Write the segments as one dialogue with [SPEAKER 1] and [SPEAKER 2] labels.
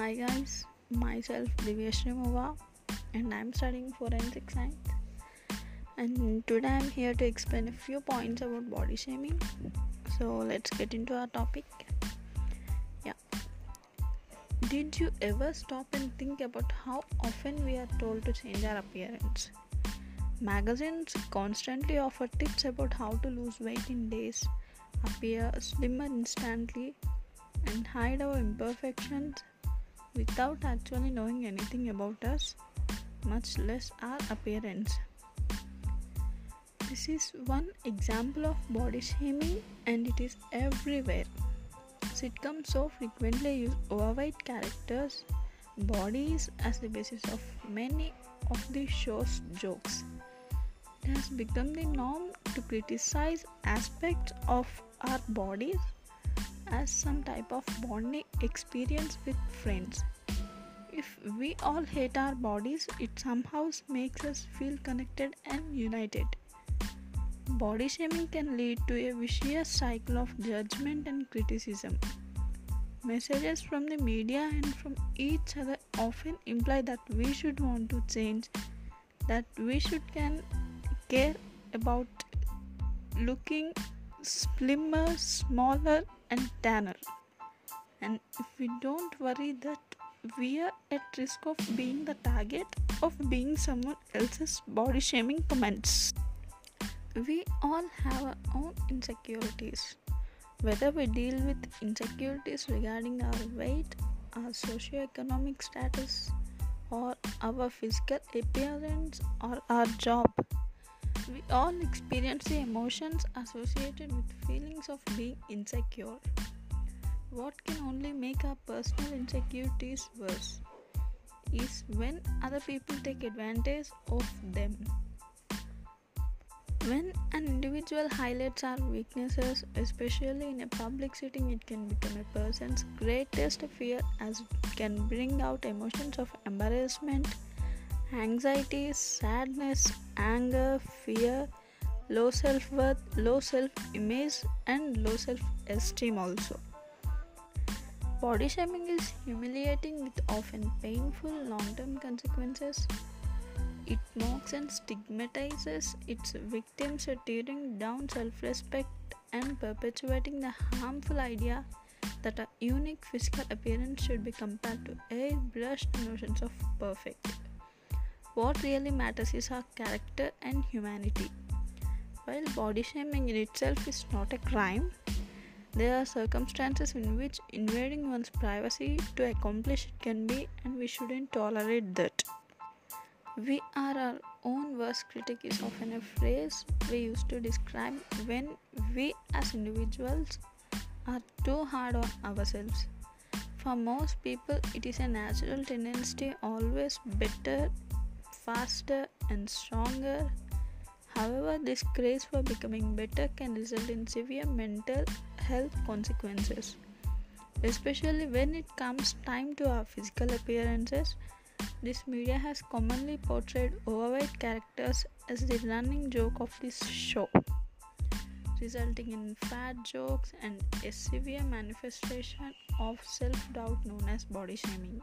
[SPEAKER 1] Hi guys, myself Divyashree Mova and I'm studying forensic science. And today I'm here to explain a few points about body shaming. So let's get into our topic. Yeah. Did you ever stop and think about how often we are told to change our appearance? Magazines constantly offer tips about how to lose weight in days, appear slimmer instantly, and hide our imperfections without actually knowing anything about us, much less our appearance. This is one example of body shaming and it is everywhere. Sitcoms so frequently use overweight characters' bodies as the basis of many of the show's jokes. It has become the norm to criticize aspects of our bodies as some type of bonding experience with friends. If we all hate our bodies, it somehow makes us feel connected and united. Body shaming can lead to a vicious cycle of judgment and criticism. Messages from the media and from each other often imply that we should want to change, that we should can care about looking slimmer, smaller, and tanner. And if we don't worry that we are at risk of being the target of being someone else's body shaming comments. We all have our own insecurities. Whether we deal with insecurities regarding our weight, our socioeconomic status, or our physical appearance, or our job, we all experience the emotions associated with feelings of being insecure. What can only make our personal insecurities worse is when other people take advantage of them. When an individual highlights our weaknesses, especially in a public setting, it can become a person's greatest fear as it can bring out emotions of embarrassment anxiety, sadness, anger, fear, low self worth, low self image, and low self esteem also. Body shaming is humiliating with often painful long term consequences. It mocks and stigmatizes its victims, tearing down self respect and perpetuating the harmful idea that a unique physical appearance should be compared to airbrushed notions of perfect. What really matters is our character and humanity. While body shaming in itself is not a crime, there are circumstances in which invading one's privacy to accomplish it can be, and we shouldn't tolerate that. We are our own worst critic is often a phrase we use to describe when we as individuals are too hard on ourselves. For most people, it is a natural tendency always better faster and stronger. However, this craze for becoming better can result in severe mental health consequences, especially when it comes time to our physical appearances. This media has commonly portrayed overweight characters as the running joke of this show, resulting in fat jokes and a severe manifestation of self doubt known as body shaming.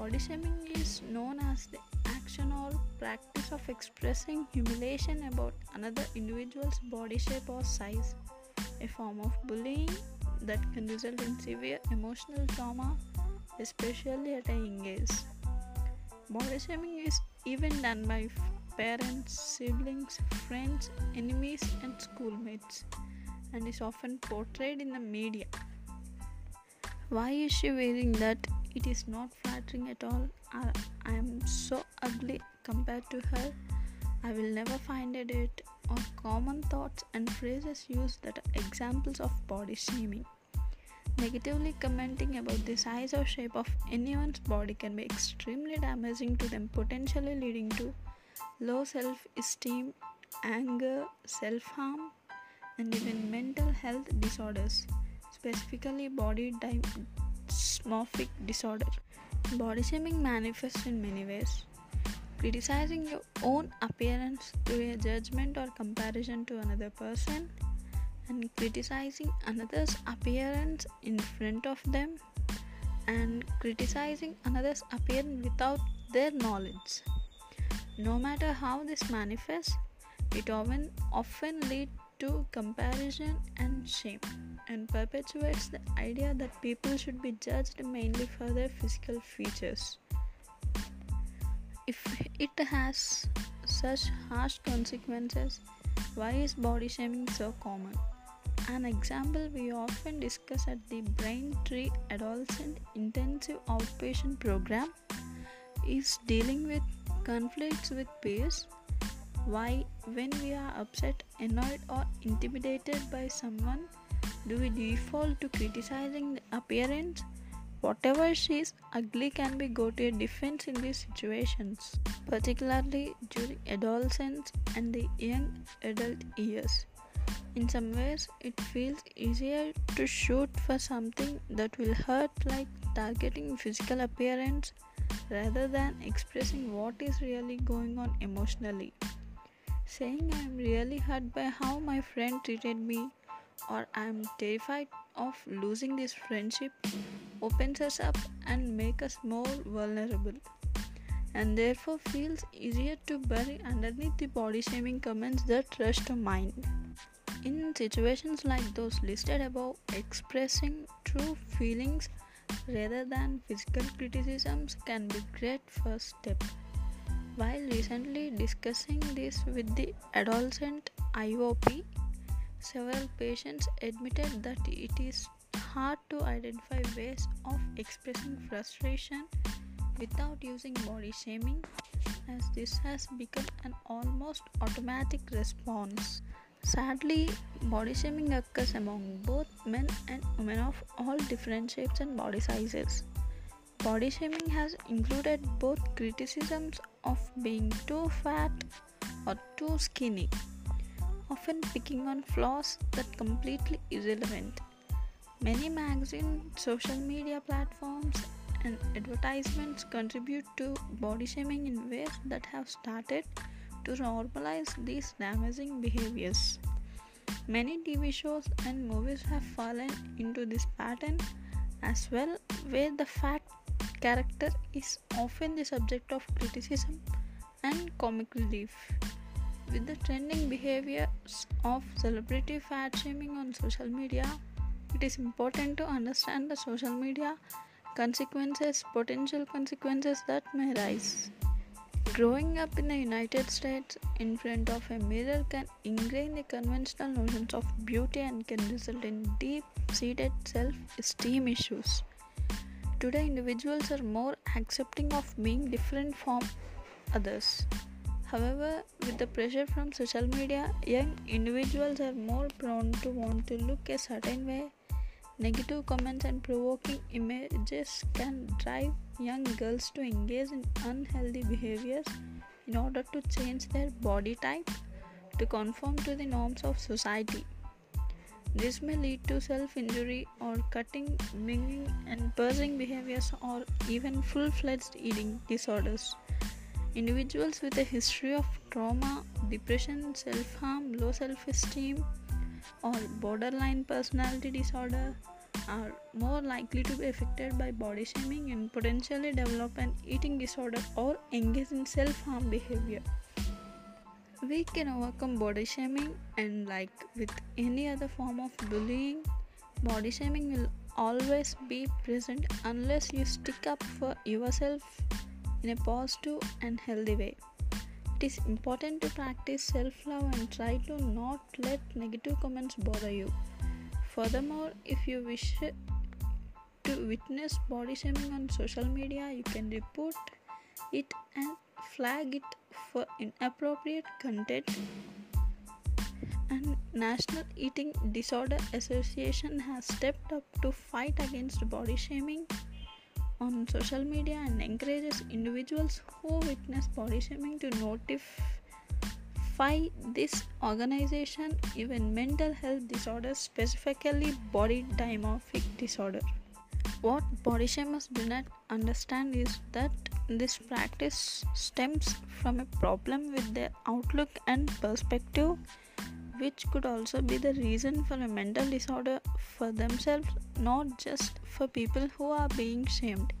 [SPEAKER 1] Body shaming is known as the action or practice of expressing humiliation about another individual's body shape or size, a form of bullying that can result in severe emotional trauma, especially at a young age. Body shaming is even done by parents, siblings, friends, enemies, and schoolmates, and is often portrayed in the media. Why is she wearing that? It is not flattering at all. I, am so ugly compared to her. I will never find a date. Or common thoughts and phrases used that are examples of body shaming. Negatively commenting about the size or shape of anyone's body can be extremely damaging to them, potentially leading to low self esteem, anger, self harm, and even mental health disorders, specifically body dysmorphic disorder. Body shaming manifests in many ways. Criticizing your own appearance through a judgment or comparison to another person, and criticizing another's appearance in front of them, and criticizing another's appearance without their knowledge. No matter how this manifests, it often often leads to comparison and shame and perpetuates the idea that people should be judged mainly for their physical features. If it has such harsh consequences, why is body shaming so common? An example we often discuss at the Braintree Adolescent Intensive Outpatient Program is dealing with conflicts with peers. Why, when we are upset, annoyed, or intimidated by someone, do we default to criticizing the appearance? Whatever she is ugly can be go to a defense in these situations, particularly during adolescence and the young adult years. In some ways, it feels easier to shoot for something that will hurt, like targeting physical appearance, rather than expressing what is really going on emotionally. Saying I am really hurt by how my friend treated me, or I am terrified of losing this friendship, opens us up and makes us more vulnerable and therefore feels easier to bury underneath the body shaming comments that rush to mind. In situations like those listed above, expressing true feelings rather than physical criticisms can be great first step. While recently discussing this with the adolescent IOP, several patients admitted that it is hard to identify ways of expressing frustration without using body shaming, as this has become an almost automatic response. Sadly, body shaming occurs among both men and women of all different shapes and body sizes. Body shaming has included both criticisms of being too fat or too skinny, often picking on flaws that completely irrelevant. Many magazines, social media platforms, and advertisements contribute to body shaming in ways that have started to normalize these damaging behaviors. Many TV shows and movies have fallen into this pattern as well, where the fat character is often the subject of criticism and comic relief. With the trending behaviors of celebrity fat shaming on social media, it is important to understand the social media consequences, potential consequences that may rise. Growing up in the United States in front of a mirror can ingrain the conventional notions of beauty and can result in deep seated self esteem issues. Today, individuals are more accepting of being different from others. However, with the pressure from social media, young individuals are more prone to want to look a certain way Negative comments and provoking images can drive young girls to engage in unhealthy behaviors in order to change their body type to conform to the norms of society. This may lead to self injury or cutting, binging, and purging behaviors, or even full fledged eating disorders. Individuals with a history of trauma, depression, self harm, low self esteem, or borderline personality disorder are more likely to be affected by body shaming and potentially develop an eating disorder or engage in self harm behavior. We can overcome body shaming, and like with any other form of bullying, body shaming will always be present unless you stick up for yourself in a positive and healthy way. It is important to practice self love and try to not let negative comments bother you. Furthermore, if you wish to witness body shaming on social media, you can report it and flag it for inappropriate content. And National Eating Disorder Association has stepped up to fight against body shaming on social media and encourages individuals who witness body shaming to notify this organization, even mental health disorders, specifically body dysmorphic disorder. What body shamers do not understand is that this practice stems from a problem with their outlook and perspective, which could also be the reason for a mental disorder for themselves, not just for people who are being shamed.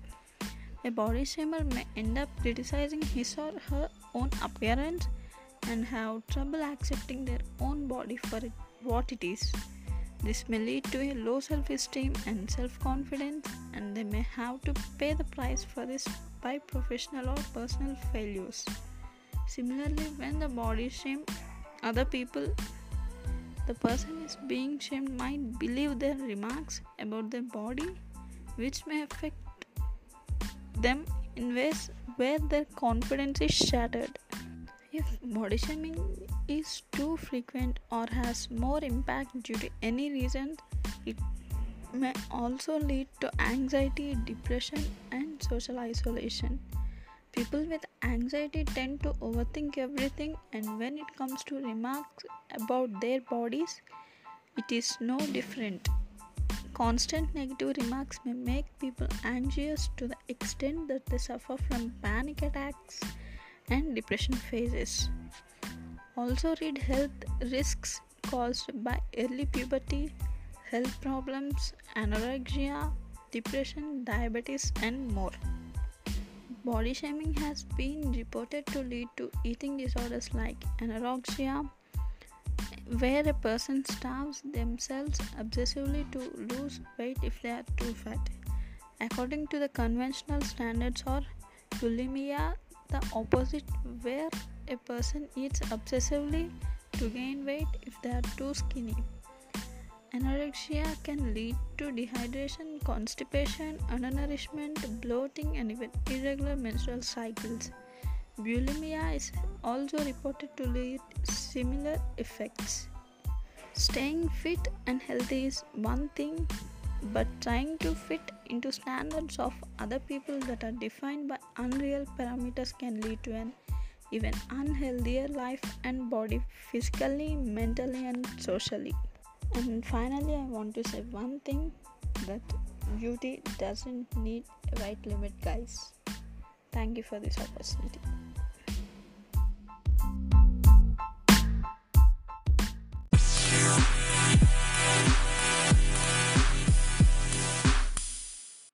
[SPEAKER 1] A body shamer may end up criticizing his or her own appearance and have trouble accepting their own body for what it is. This may lead to a low self esteem and self confidence, and they may have to pay the price for this by professional or personal failures. Similarly, when the body shame other people, the person is being shamed might believe their remarks about their body, which may affect them in ways where their confidence is shattered. If body shaming is too frequent or has more impact due to any reason, it may also lead to anxiety, depression, and social isolation. People with anxiety tend to overthink everything, and when it comes to remarks about their bodies, it is no different. Constant negative remarks may make people anxious to the extent that they suffer from panic attacks and depression phases. Also, read health risks caused by early puberty, health problems, anorexia, depression, diabetes, and more. Body shaming has been reported to lead to eating disorders like anorexia, where a person starves themselves obsessively to lose weight if they are too fat. According to the conventional standards, or bulimia, the opposite, where a person eats obsessively to gain weight if they are too skinny. Anorexia can lead to dehydration, constipation, undernourishment, bloating, and even irregular menstrual cycles. Bulimia is also reported to lead similar effects. Staying fit and healthy is one thing, but trying to fit into standards of other people that are defined by unreal parameters can lead to an even unhealthier life and body physically, mentally, and socially. And finally, I want to say one thing that beauty doesn't need a weight limit, guys. Thank you for this opportunity.